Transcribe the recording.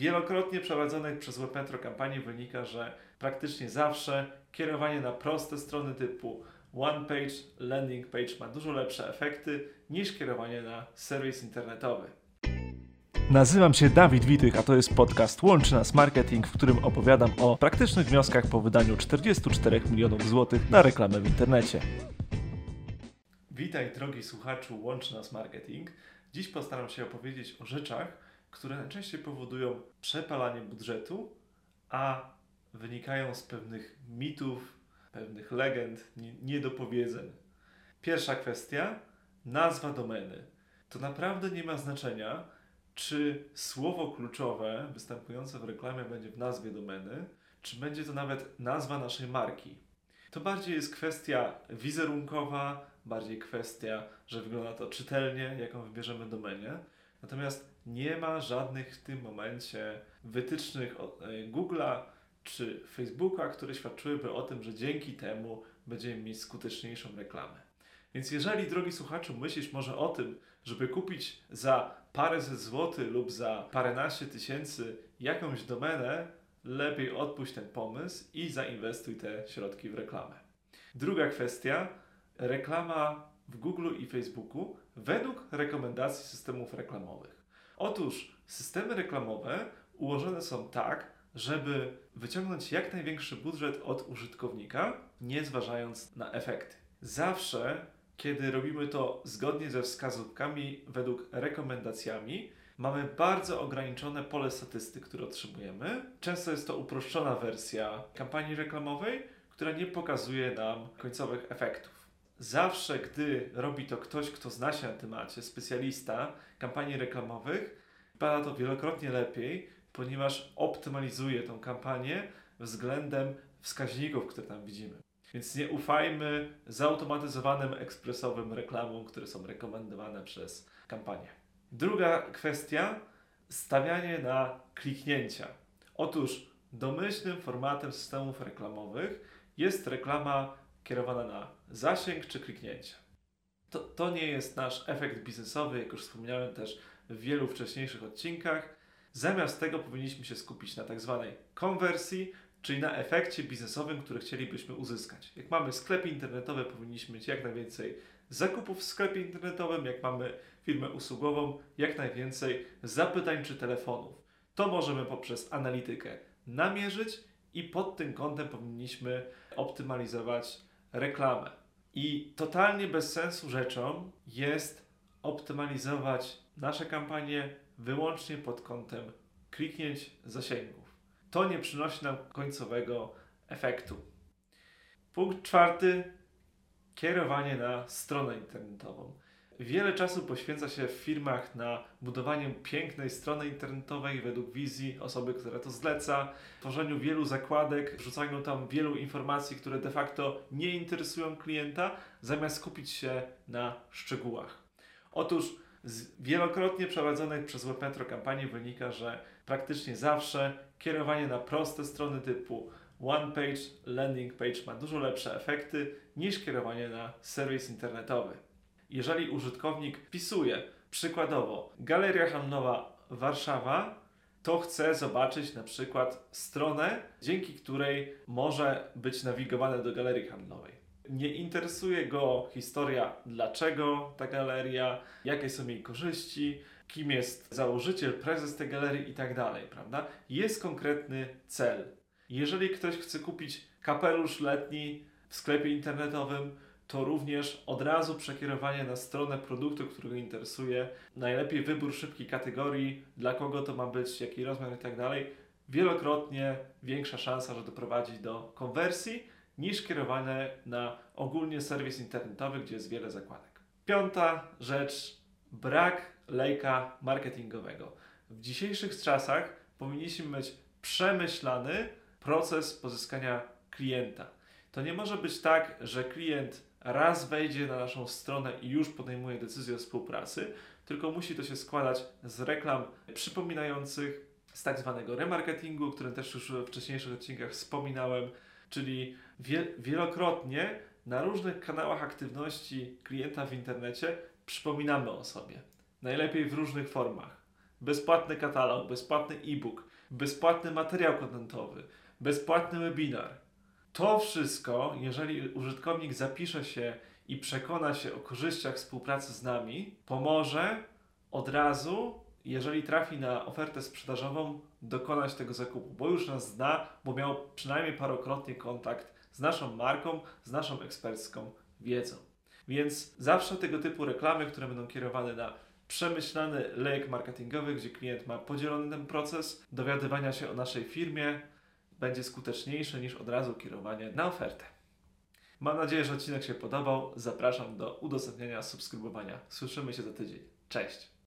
wielokrotnie prowadzonych przez Webmetro kampanii wynika, że praktycznie zawsze kierowanie na proste strony typu one page, landing page ma dużo lepsze efekty niż kierowanie na serwis internetowy. Nazywam się Dawid Witych, a to jest podcast Łączy Nas Marketing, w którym opowiadam o praktycznych wnioskach po wydaniu 44 milionów złotych na reklamę w internecie. Witaj drogi słuchaczu Łączy Nas Marketing. Dziś postaram się opowiedzieć o rzeczach, które najczęściej powodują przepalanie budżetu, a wynikają z pewnych mitów, pewnych legend, niedopowiedzeń. Pierwsza kwestia nazwa domeny. To naprawdę nie ma znaczenia, czy słowo kluczowe występujące w reklamie będzie w nazwie domeny, czy będzie to nawet nazwa naszej marki. To bardziej jest kwestia wizerunkowa, bardziej kwestia, że wygląda to czytelnie, jaką wybierzemy domenie. Natomiast nie ma żadnych w tym momencie wytycznych e, Google'a czy Facebooka, które świadczyłyby o tym, że dzięki temu będziemy mieć skuteczniejszą reklamę. Więc jeżeli, drogi słuchaczu, myślisz może o tym, żeby kupić za parę ze złotych lub za paręnaście tysięcy jakąś domenę, lepiej odpuść ten pomysł i zainwestuj te środki w reklamę. Druga kwestia, reklama w Google i Facebooku według rekomendacji systemów reklamowych. Otóż systemy reklamowe ułożone są tak, żeby wyciągnąć jak największy budżet od użytkownika, nie zważając na efekty. Zawsze, kiedy robimy to zgodnie ze wskazówkami według rekomendacjami, mamy bardzo ograniczone pole statystyk, które otrzymujemy. Często jest to uproszczona wersja kampanii reklamowej, która nie pokazuje nam końcowych efektów. Zawsze, gdy robi to ktoś, kto zna się na temacie, specjalista kampanii reklamowych, pada to wielokrotnie lepiej, ponieważ optymalizuje tą kampanię względem wskaźników, które tam widzimy. Więc nie ufajmy zautomatyzowanym, ekspresowym reklamom, które są rekomendowane przez kampanię. Druga kwestia stawianie na kliknięcia. Otóż domyślnym formatem systemów reklamowych jest reklama kierowana na zasięg czy kliknięcia. To, to nie jest nasz efekt biznesowy, jak już wspomniałem też w wielu wcześniejszych odcinkach. Zamiast tego powinniśmy się skupić na tak zwanej konwersji, czyli na efekcie biznesowym, który chcielibyśmy uzyskać. Jak mamy sklepy internetowe, powinniśmy mieć jak najwięcej zakupów w sklepie internetowym, jak mamy firmę usługową, jak najwięcej zapytań czy telefonów. To możemy poprzez analitykę namierzyć i pod tym kątem powinniśmy optymalizować reklamę. I totalnie bez sensu rzeczą jest optymalizować nasze kampanie wyłącznie pod kątem kliknięć zasięgów. To nie przynosi nam końcowego efektu. Punkt czwarty: kierowanie na stronę internetową. Wiele czasu poświęca się w firmach na budowanie pięknej strony internetowej według wizji osoby, która to zleca, tworzeniu wielu zakładek, wrzucaniu tam wielu informacji, które de facto nie interesują klienta, zamiast skupić się na szczegółach. Otóż z wielokrotnie prowadzonych przez Webmetro kampanii wynika, że praktycznie zawsze kierowanie na proste strony typu one page, landing page ma dużo lepsze efekty niż kierowanie na serwis internetowy. Jeżeli użytkownik wpisuje przykładowo Galeria Handlowa Warszawa, to chce zobaczyć na przykład stronę, dzięki której może być nawigowane do galerii handlowej nie interesuje go historia, dlaczego ta galeria, jakie są jej korzyści, kim jest założyciel, prezes tej galerii i tak dalej, prawda? Jest konkretny cel. Jeżeli ktoś chce kupić kapelusz letni w sklepie internetowym, to również od razu przekierowanie na stronę produktu, który go interesuje, najlepiej wybór szybkiej kategorii, dla kogo to ma być, jaki rozmiar i tak dalej, wielokrotnie większa szansa, że doprowadzi do konwersji niż kierowane na ogólnie serwis internetowy, gdzie jest wiele zakładek. Piąta rzecz, brak lejka marketingowego. W dzisiejszych czasach powinniśmy mieć przemyślany proces pozyskania klienta. To nie może być tak, że klient raz wejdzie na naszą stronę i już podejmuje decyzję o współpracy, tylko musi to się składać z reklam przypominających, z tak zwanego remarketingu, o którym też już w wcześniejszych odcinkach wspominałem, czyli wie, wielokrotnie na różnych kanałach aktywności klienta w internecie przypominamy o sobie. Najlepiej w różnych formach. bezpłatny katalog, bezpłatny e-book, bezpłatny materiał kontentowy, bezpłatny webinar. To wszystko, jeżeli użytkownik zapisze się i przekona się o korzyściach współpracy z nami, pomoże od razu, jeżeli trafi na ofertę sprzedażową, dokonać tego zakupu, bo już nas zna, bo miał przynajmniej parokrotnie kontakt z naszą marką, z naszą ekspercką wiedzą. Więc zawsze tego typu reklamy, które będą kierowane na przemyślany lejek marketingowy, gdzie klient ma podzielony ten proces dowiadywania się o naszej firmie, będzie skuteczniejsze niż od razu kierowanie na ofertę. Mam nadzieję, że odcinek się podobał. Zapraszam do udostępniania, subskrybowania. Słyszymy się za tydzień. Cześć!